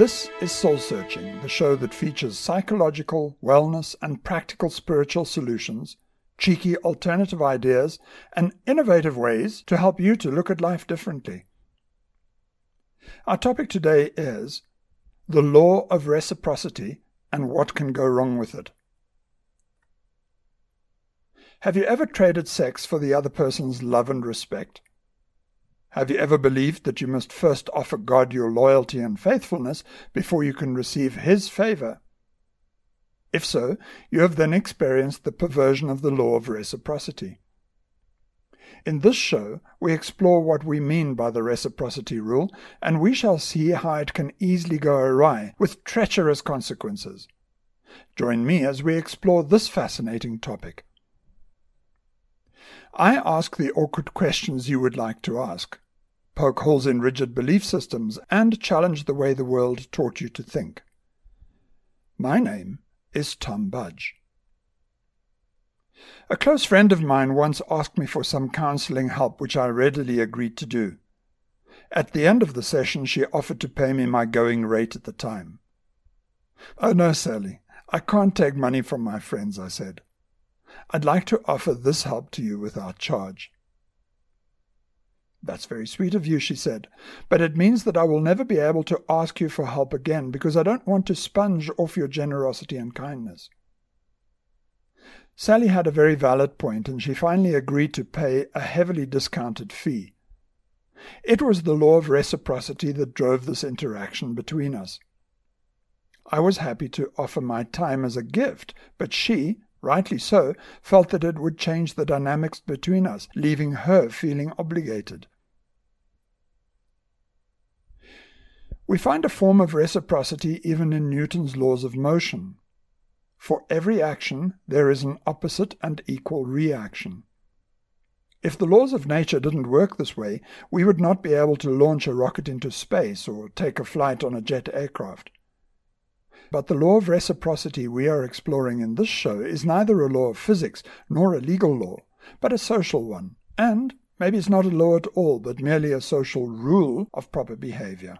This is Soul Searching, the show that features psychological, wellness, and practical spiritual solutions, cheeky alternative ideas, and innovative ways to help you to look at life differently. Our topic today is the law of reciprocity and what can go wrong with it. Have you ever traded sex for the other person's love and respect? Have you ever believed that you must first offer God your loyalty and faithfulness before you can receive His favor? If so, you have then experienced the perversion of the law of reciprocity. In this show, we explore what we mean by the reciprocity rule, and we shall see how it can easily go awry with treacherous consequences. Join me as we explore this fascinating topic. I ask the awkward questions you would like to ask, poke holes in rigid belief systems, and challenge the way the world taught you to think. My name is Tom Budge. A close friend of mine once asked me for some counseling help, which I readily agreed to do. At the end of the session, she offered to pay me my going rate at the time. Oh, no, Sally, I can't take money from my friends, I said. I'd like to offer this help to you without charge. That's very sweet of you, she said, but it means that I will never be able to ask you for help again because I don't want to sponge off your generosity and kindness. Sally had a very valid point, and she finally agreed to pay a heavily discounted fee. It was the law of reciprocity that drove this interaction between us. I was happy to offer my time as a gift, but she, rightly so, felt that it would change the dynamics between us, leaving her feeling obligated. We find a form of reciprocity even in Newton's laws of motion. For every action, there is an opposite and equal reaction. If the laws of nature didn't work this way, we would not be able to launch a rocket into space or take a flight on a jet aircraft. But the law of reciprocity we are exploring in this show is neither a law of physics nor a legal law, but a social one, and maybe it's not a law at all, but merely a social rule of proper behavior.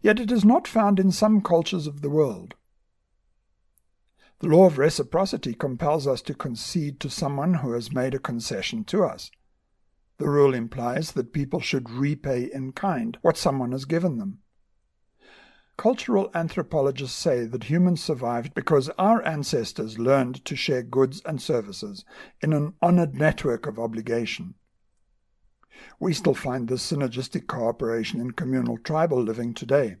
Yet it is not found in some cultures of the world. The law of reciprocity compels us to concede to someone who has made a concession to us. The rule implies that people should repay in kind what someone has given them. Cultural anthropologists say that humans survived because our ancestors learned to share goods and services in an honored network of obligation. We still find this synergistic cooperation in communal tribal living today.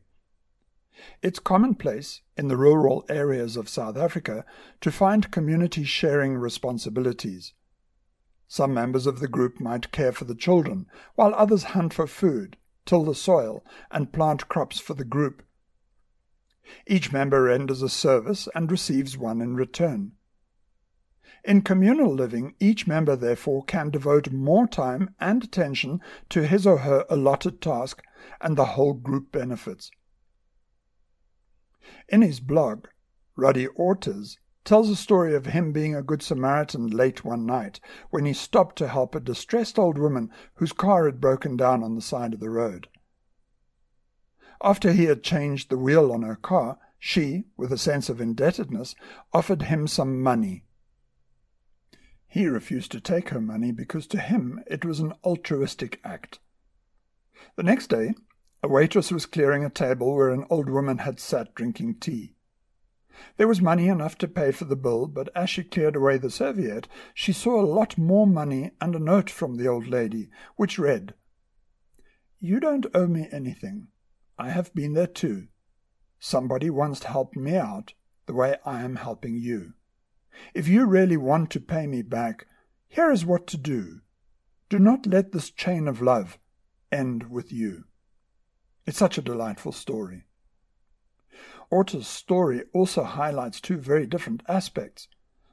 It's commonplace in the rural areas of South Africa to find communities sharing responsibilities. Some members of the group might care for the children, while others hunt for food, till the soil, and plant crops for the group each member renders a service and receives one in return. In communal living, each member therefore can devote more time and attention to his or her allotted task, and the whole group benefits. In his blog, Ruddy Ortiz tells a story of him being a good Samaritan late one night when he stopped to help a distressed old woman whose car had broken down on the side of the road. After he had changed the wheel on her car, she, with a sense of indebtedness, offered him some money. He refused to take her money because to him it was an altruistic act. The next day, a waitress was clearing a table where an old woman had sat drinking tea. There was money enough to pay for the bill, but as she cleared away the serviette, she saw a lot more money and a note from the old lady, which read, You don't owe me anything. I have been there too. Somebody once helped me out the way I am helping you. If you really want to pay me back, here is what to do. Do not let this chain of love end with you. It's such a delightful story. Orta's story also highlights two very different aspects.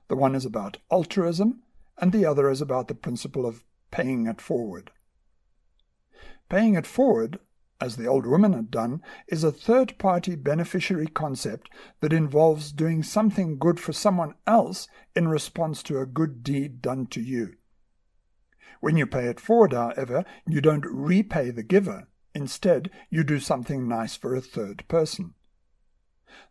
The one is about altruism, and the other is about the principle of paying it forward. Paying it forward as the old woman had done, is a third party beneficiary concept that involves doing something good for someone else in response to a good deed done to you. When you pay it forward, however, you don't repay the giver. Instead, you do something nice for a third person.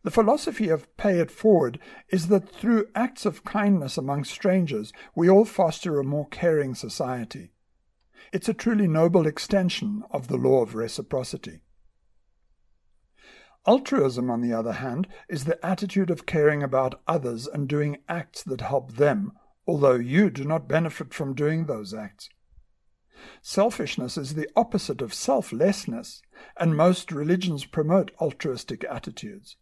The philosophy of pay it forward is that through acts of kindness among strangers, we all foster a more caring society. It's a truly noble extension of the law of reciprocity. Altruism, on the other hand, is the attitude of caring about others and doing acts that help them, although you do not benefit from doing those acts. Selfishness is the opposite of selflessness, and most religions promote altruistic attitudes.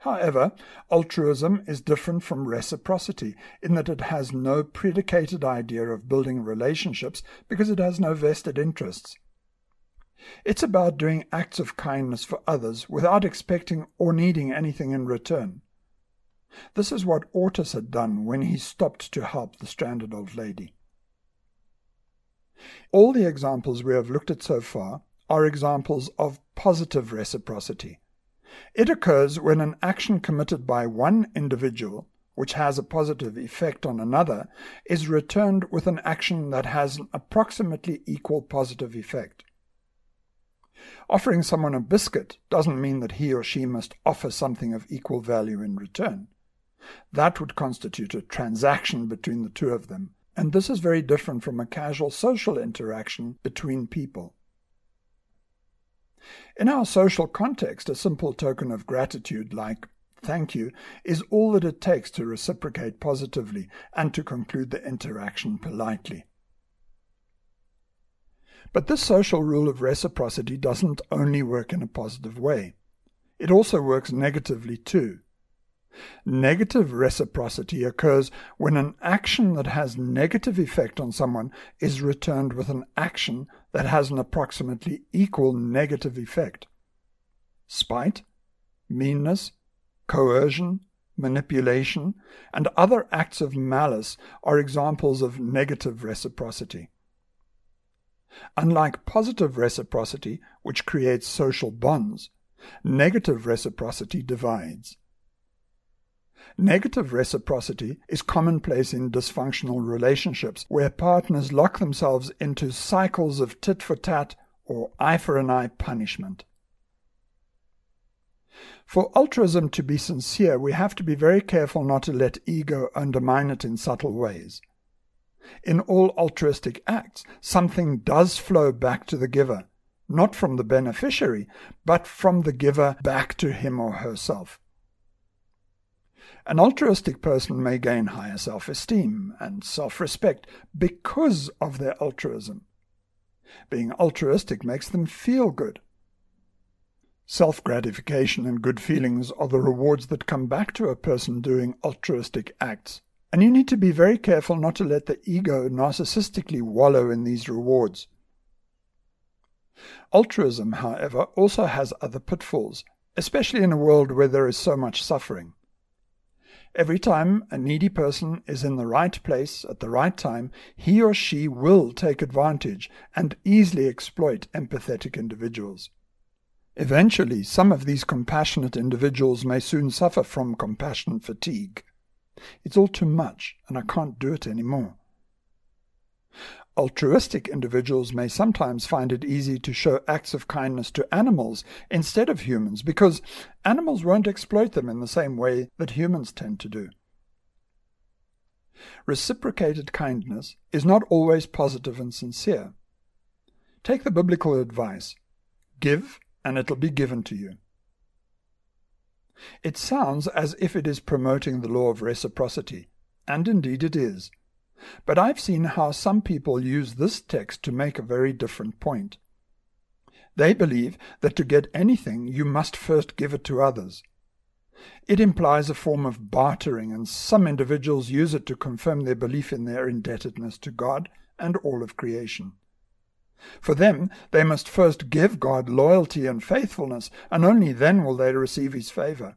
However, altruism is different from reciprocity in that it has no predicated idea of building relationships because it has no vested interests. It's about doing acts of kindness for others without expecting or needing anything in return. This is what Ortiz had done when he stopped to help the stranded old lady. All the examples we have looked at so far are examples of positive reciprocity. It occurs when an action committed by one individual, which has a positive effect on another, is returned with an action that has an approximately equal positive effect. Offering someone a biscuit doesn't mean that he or she must offer something of equal value in return. That would constitute a transaction between the two of them, and this is very different from a casual social interaction between people. In our social context, a simple token of gratitude like thank you is all that it takes to reciprocate positively and to conclude the interaction politely. But this social rule of reciprocity doesn't only work in a positive way. It also works negatively too. Negative reciprocity occurs when an action that has negative effect on someone is returned with an action that has an approximately equal negative effect. Spite, meanness, coercion, manipulation, and other acts of malice are examples of negative reciprocity. Unlike positive reciprocity, which creates social bonds, negative reciprocity divides. Negative reciprocity is commonplace in dysfunctional relationships where partners lock themselves into cycles of tit for tat or eye for an eye punishment. For altruism to be sincere, we have to be very careful not to let ego undermine it in subtle ways. In all altruistic acts, something does flow back to the giver, not from the beneficiary, but from the giver back to him or herself. An altruistic person may gain higher self esteem and self respect because of their altruism. Being altruistic makes them feel good. Self gratification and good feelings are the rewards that come back to a person doing altruistic acts, and you need to be very careful not to let the ego narcissistically wallow in these rewards. Altruism, however, also has other pitfalls, especially in a world where there is so much suffering. Every time a needy person is in the right place at the right time, he or she will take advantage and easily exploit empathetic individuals. Eventually, some of these compassionate individuals may soon suffer from compassion fatigue. It's all too much, and I can't do it anymore. Altruistic individuals may sometimes find it easy to show acts of kindness to animals instead of humans because animals won't exploit them in the same way that humans tend to do. Reciprocated kindness is not always positive and sincere. Take the biblical advice give, and it'll be given to you. It sounds as if it is promoting the law of reciprocity, and indeed it is. But I've seen how some people use this text to make a very different point. They believe that to get anything you must first give it to others. It implies a form of bartering, and some individuals use it to confirm their belief in their indebtedness to God and all of creation. For them, they must first give God loyalty and faithfulness, and only then will they receive his favor.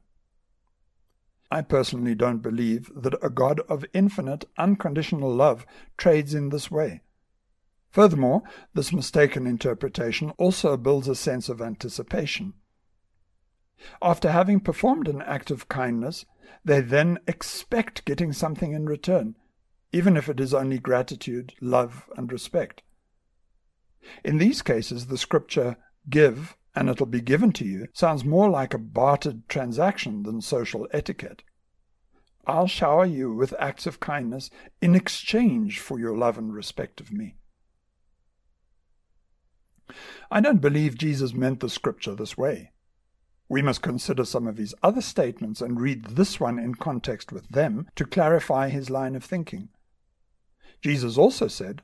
I personally don't believe that a God of infinite, unconditional love trades in this way. Furthermore, this mistaken interpretation also builds a sense of anticipation. After having performed an act of kindness, they then expect getting something in return, even if it is only gratitude, love, and respect. In these cases, the scripture, give, and it'll be given to you sounds more like a bartered transaction than social etiquette. I'll shower you with acts of kindness in exchange for your love and respect of me. I don't believe Jesus meant the scripture this way. We must consider some of his other statements and read this one in context with them to clarify his line of thinking. Jesus also said,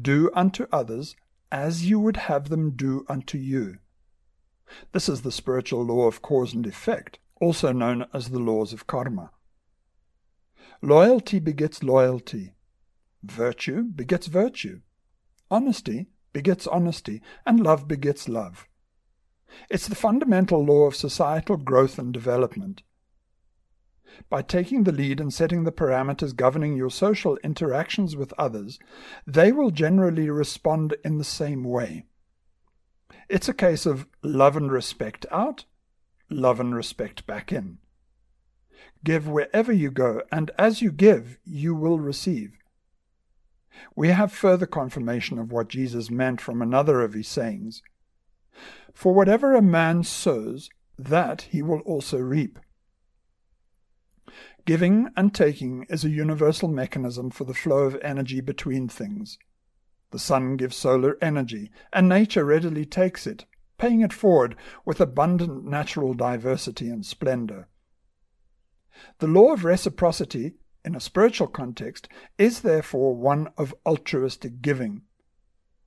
Do unto others as you would have them do unto you. This is the spiritual law of cause and effect, also known as the laws of karma. Loyalty begets loyalty. Virtue begets virtue. Honesty begets honesty, and love begets love. It's the fundamental law of societal growth and development. By taking the lead and setting the parameters governing your social interactions with others, they will generally respond in the same way. It's a case of love and respect out, love and respect back in. Give wherever you go, and as you give, you will receive. We have further confirmation of what Jesus meant from another of his sayings. For whatever a man sows, that he will also reap. Giving and taking is a universal mechanism for the flow of energy between things. The sun gives solar energy, and nature readily takes it, paying it forward with abundant natural diversity and splendor. The law of reciprocity in a spiritual context, is therefore one of altruistic giving.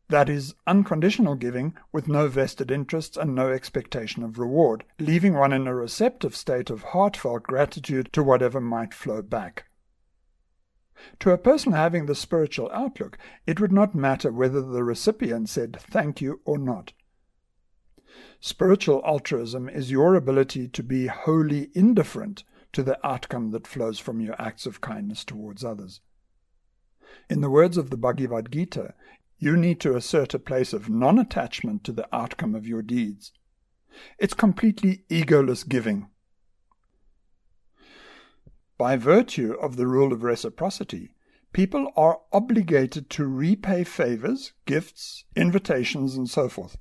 That is, unconditional giving with no vested interests and no expectation of reward, leaving one in a receptive state of heartfelt gratitude to whatever might flow back. To a person having the spiritual outlook, it would not matter whether the recipient said thank you or not. Spiritual altruism is your ability to be wholly indifferent to the outcome that flows from your acts of kindness towards others. In the words of the Bhagavad Gita, you need to assert a place of non attachment to the outcome of your deeds. It's completely egoless giving. By virtue of the rule of reciprocity, people are obligated to repay favors, gifts, invitations, and so forth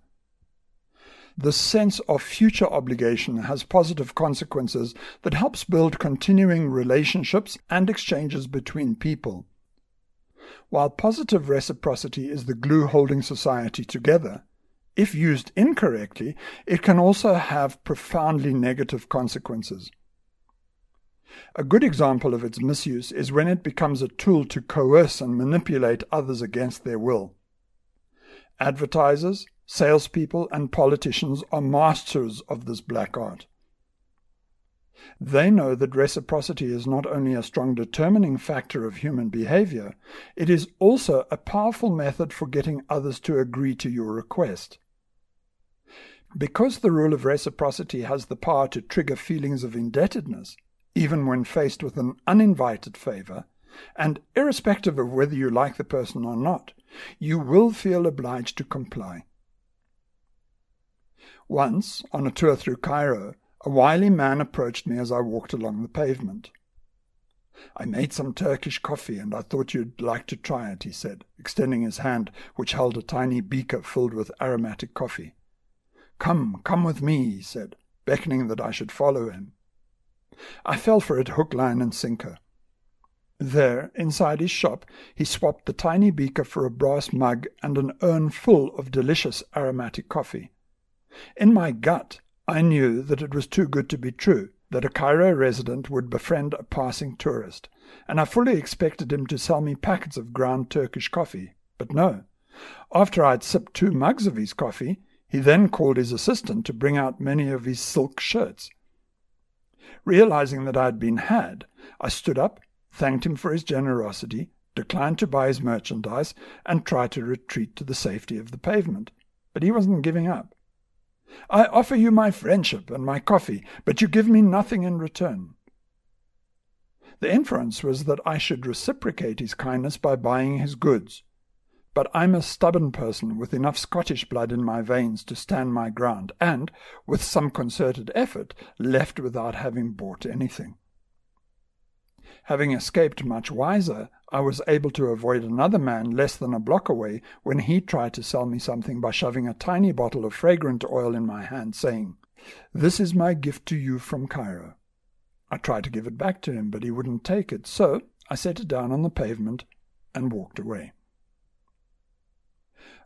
the sense of future obligation has positive consequences that helps build continuing relationships and exchanges between people. While positive reciprocity is the glue holding society together, if used incorrectly, it can also have profoundly negative consequences. A good example of its misuse is when it becomes a tool to coerce and manipulate others against their will. Advertisers, Salespeople and politicians are masters of this black art. They know that reciprocity is not only a strong determining factor of human behavior, it is also a powerful method for getting others to agree to your request. Because the rule of reciprocity has the power to trigger feelings of indebtedness, even when faced with an uninvited favor, and irrespective of whether you like the person or not, you will feel obliged to comply. Once, on a tour through Cairo, a wily man approached me as I walked along the pavement. I made some Turkish coffee and I thought you'd like to try it, he said, extending his hand, which held a tiny beaker filled with aromatic coffee. Come, come with me, he said, beckoning that I should follow him. I fell for it hook, line, and sinker. There, inside his shop, he swapped the tiny beaker for a brass mug and an urn full of delicious aromatic coffee. In my gut, I knew that it was too good to be true that a Cairo resident would befriend a passing tourist, and I fully expected him to sell me packets of ground Turkish coffee. But no. After I had sipped two mugs of his coffee, he then called his assistant to bring out many of his silk shirts. Realizing that I had been had, I stood up, thanked him for his generosity, declined to buy his merchandise, and tried to retreat to the safety of the pavement. But he wasn't giving up. I offer you my friendship and my coffee, but you give me nothing in return. The inference was that I should reciprocate his kindness by buying his goods. But I'm a stubborn person with enough Scottish blood in my veins to stand my ground, and, with some concerted effort, left without having bought anything. Having escaped much wiser, I was able to avoid another man less than a block away when he tried to sell me something by shoving a tiny bottle of fragrant oil in my hand, saying, This is my gift to you from Cairo. I tried to give it back to him, but he wouldn't take it, so I set it down on the pavement and walked away.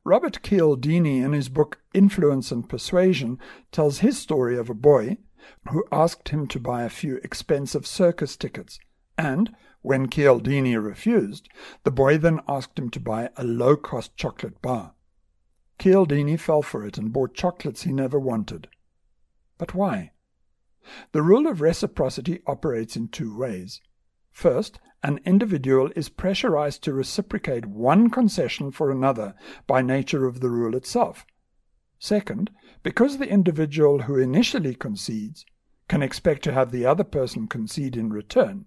Robert Cialdini, in his book Influence and Persuasion, tells his story of a boy who asked him to buy a few expensive circus tickets, and, when Cialdini refused, the boy then asked him to buy a low cost chocolate bar. Cialdini fell for it and bought chocolates he never wanted. But why? The rule of reciprocity operates in two ways. First, an individual is pressurized to reciprocate one concession for another by nature of the rule itself. Second, because the individual who initially concedes can expect to have the other person concede in return,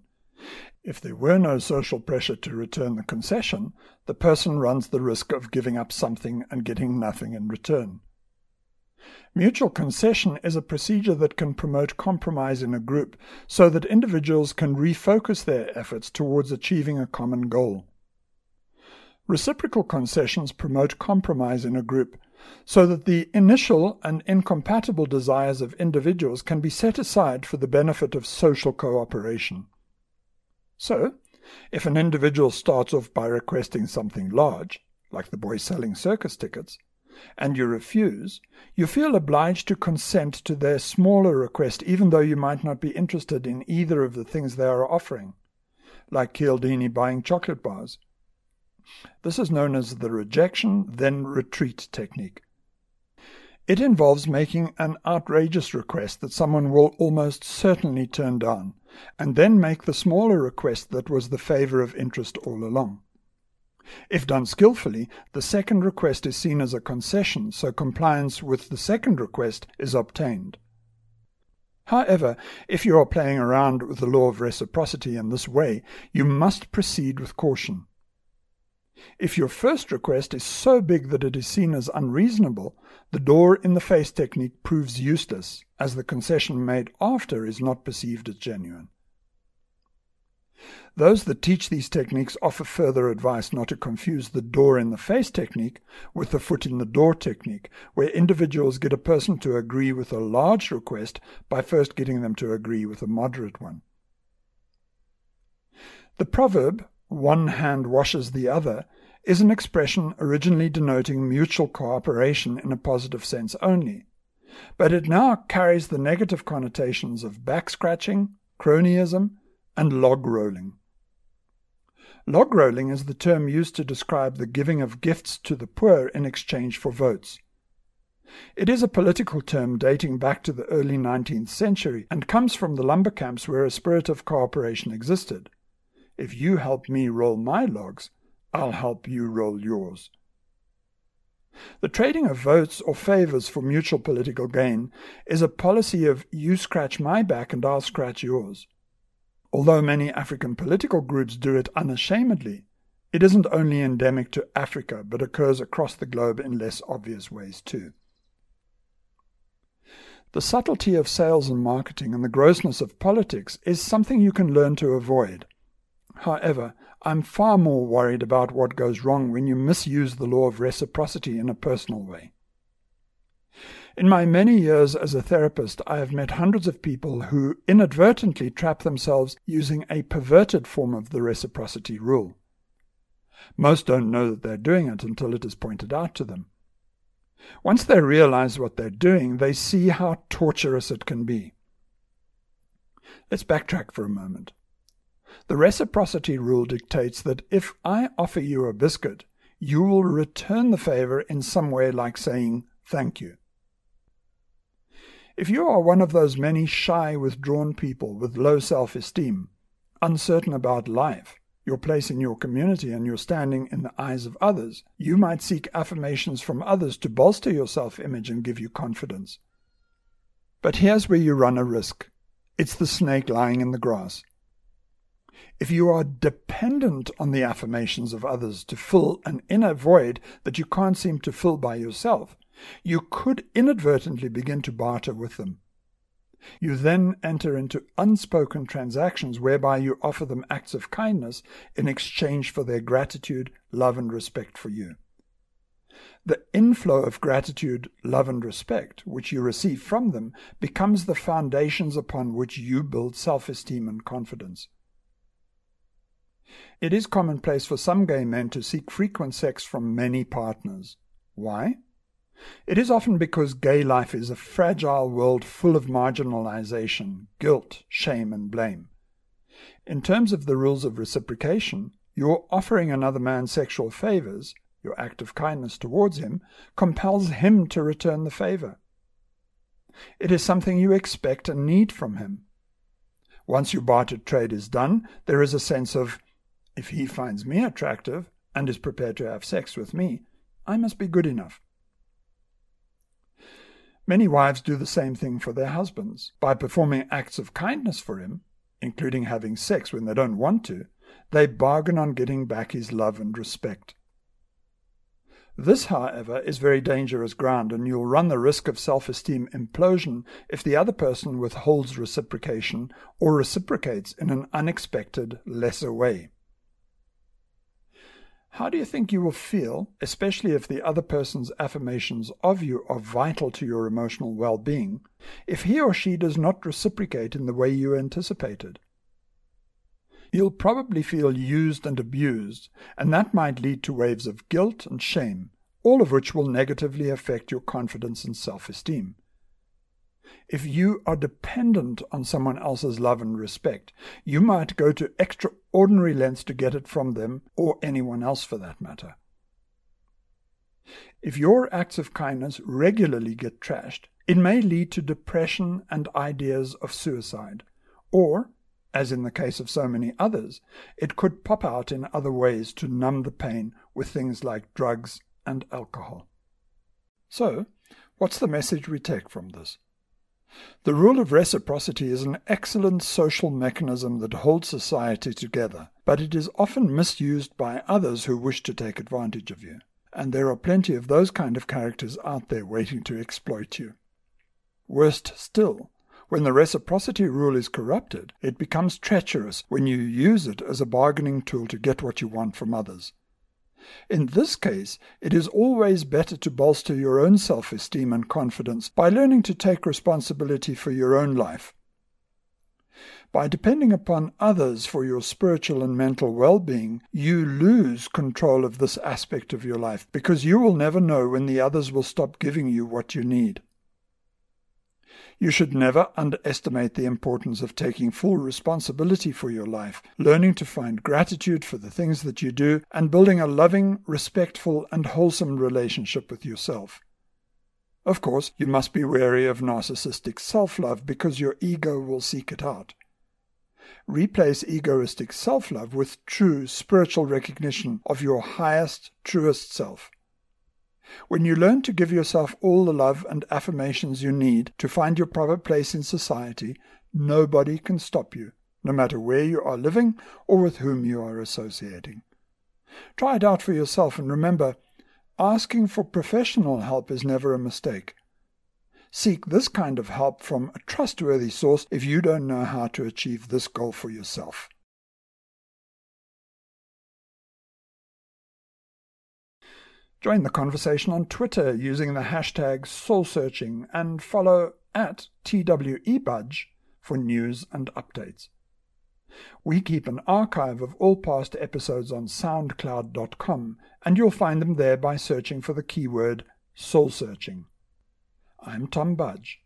if there were no social pressure to return the concession, the person runs the risk of giving up something and getting nothing in return. Mutual concession is a procedure that can promote compromise in a group so that individuals can refocus their efforts towards achieving a common goal. Reciprocal concessions promote compromise in a group so that the initial and incompatible desires of individuals can be set aside for the benefit of social cooperation. So, if an individual starts off by requesting something large, like the boy selling circus tickets, and you refuse, you feel obliged to consent to their smaller request even though you might not be interested in either of the things they are offering, like Cialdini buying chocolate bars. This is known as the rejection, then retreat technique. It involves making an outrageous request that someone will almost certainly turn down, and then make the smaller request that was the favor of interest all along. If done skillfully, the second request is seen as a concession, so compliance with the second request is obtained. However, if you are playing around with the law of reciprocity in this way, you must proceed with caution. If your first request is so big that it is seen as unreasonable, the door in the face technique proves useless, as the concession made after is not perceived as genuine. Those that teach these techniques offer further advice not to confuse the door in the face technique with the foot in the door technique, where individuals get a person to agree with a large request by first getting them to agree with a moderate one. The proverb, one hand washes the other, is an expression originally denoting mutual cooperation in a positive sense only, but it now carries the negative connotations of back scratching, cronyism, and log rolling. Log rolling is the term used to describe the giving of gifts to the poor in exchange for votes. It is a political term dating back to the early 19th century and comes from the lumber camps where a spirit of cooperation existed. If you help me roll my logs, I'll help you roll yours. The trading of votes or favors for mutual political gain is a policy of you scratch my back and I'll scratch yours. Although many African political groups do it unashamedly, it isn't only endemic to Africa but occurs across the globe in less obvious ways too. The subtlety of sales and marketing and the grossness of politics is something you can learn to avoid. However, I'm far more worried about what goes wrong when you misuse the law of reciprocity in a personal way. In my many years as a therapist, I have met hundreds of people who inadvertently trap themselves using a perverted form of the reciprocity rule. Most don't know that they're doing it until it is pointed out to them. Once they realize what they're doing, they see how torturous it can be. Let's backtrack for a moment. The reciprocity rule dictates that if I offer you a biscuit, you will return the favor in some way like saying thank you. If you are one of those many shy, withdrawn people with low self esteem, uncertain about life, your place in your community, and your standing in the eyes of others, you might seek affirmations from others to bolster your self image and give you confidence. But here's where you run a risk it's the snake lying in the grass. If you are dependent on the affirmations of others to fill an inner void that you can't seem to fill by yourself, you could inadvertently begin to barter with them. You then enter into unspoken transactions whereby you offer them acts of kindness in exchange for their gratitude, love, and respect for you. The inflow of gratitude, love, and respect which you receive from them becomes the foundations upon which you build self esteem and confidence. It is commonplace for some gay men to seek frequent sex from many partners. Why? It is often because gay life is a fragile world full of marginalization, guilt, shame, and blame. In terms of the rules of reciprocation, your offering another man sexual favors, your act of kindness towards him, compels him to return the favor. It is something you expect and need from him. Once your barter trade is done, there is a sense of if he finds me attractive and is prepared to have sex with me, I must be good enough. Many wives do the same thing for their husbands. By performing acts of kindness for him, including having sex when they don't want to, they bargain on getting back his love and respect. This, however, is very dangerous ground, and you'll run the risk of self esteem implosion if the other person withholds reciprocation or reciprocates in an unexpected, lesser way. How do you think you will feel, especially if the other person's affirmations of you are vital to your emotional well being, if he or she does not reciprocate in the way you anticipated? You'll probably feel used and abused, and that might lead to waves of guilt and shame, all of which will negatively affect your confidence and self esteem. If you are dependent on someone else's love and respect, you might go to extraordinary lengths to get it from them or anyone else for that matter. If your acts of kindness regularly get trashed, it may lead to depression and ideas of suicide, or, as in the case of so many others, it could pop out in other ways to numb the pain with things like drugs and alcohol. So, what's the message we take from this? The rule of reciprocity is an excellent social mechanism that holds society together, but it is often misused by others who wish to take advantage of you. And there are plenty of those kind of characters out there waiting to exploit you. Worst still, when the reciprocity rule is corrupted, it becomes treacherous when you use it as a bargaining tool to get what you want from others. In this case, it is always better to bolster your own self esteem and confidence by learning to take responsibility for your own life. By depending upon others for your spiritual and mental well being, you lose control of this aspect of your life because you will never know when the others will stop giving you what you need. You should never underestimate the importance of taking full responsibility for your life, learning to find gratitude for the things that you do, and building a loving, respectful, and wholesome relationship with yourself. Of course, you must be wary of narcissistic self love because your ego will seek it out. Replace egoistic self love with true spiritual recognition of your highest, truest self. When you learn to give yourself all the love and affirmations you need to find your proper place in society, nobody can stop you, no matter where you are living or with whom you are associating. Try it out for yourself and remember, asking for professional help is never a mistake. Seek this kind of help from a trustworthy source if you don't know how to achieve this goal for yourself. Join the conversation on Twitter using the hashtag soulsearching and follow at TWEBudge for news and updates. We keep an archive of all past episodes on SoundCloud.com, and you'll find them there by searching for the keyword soul searching. I'm Tom Budge.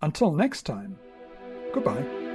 Until next time, goodbye.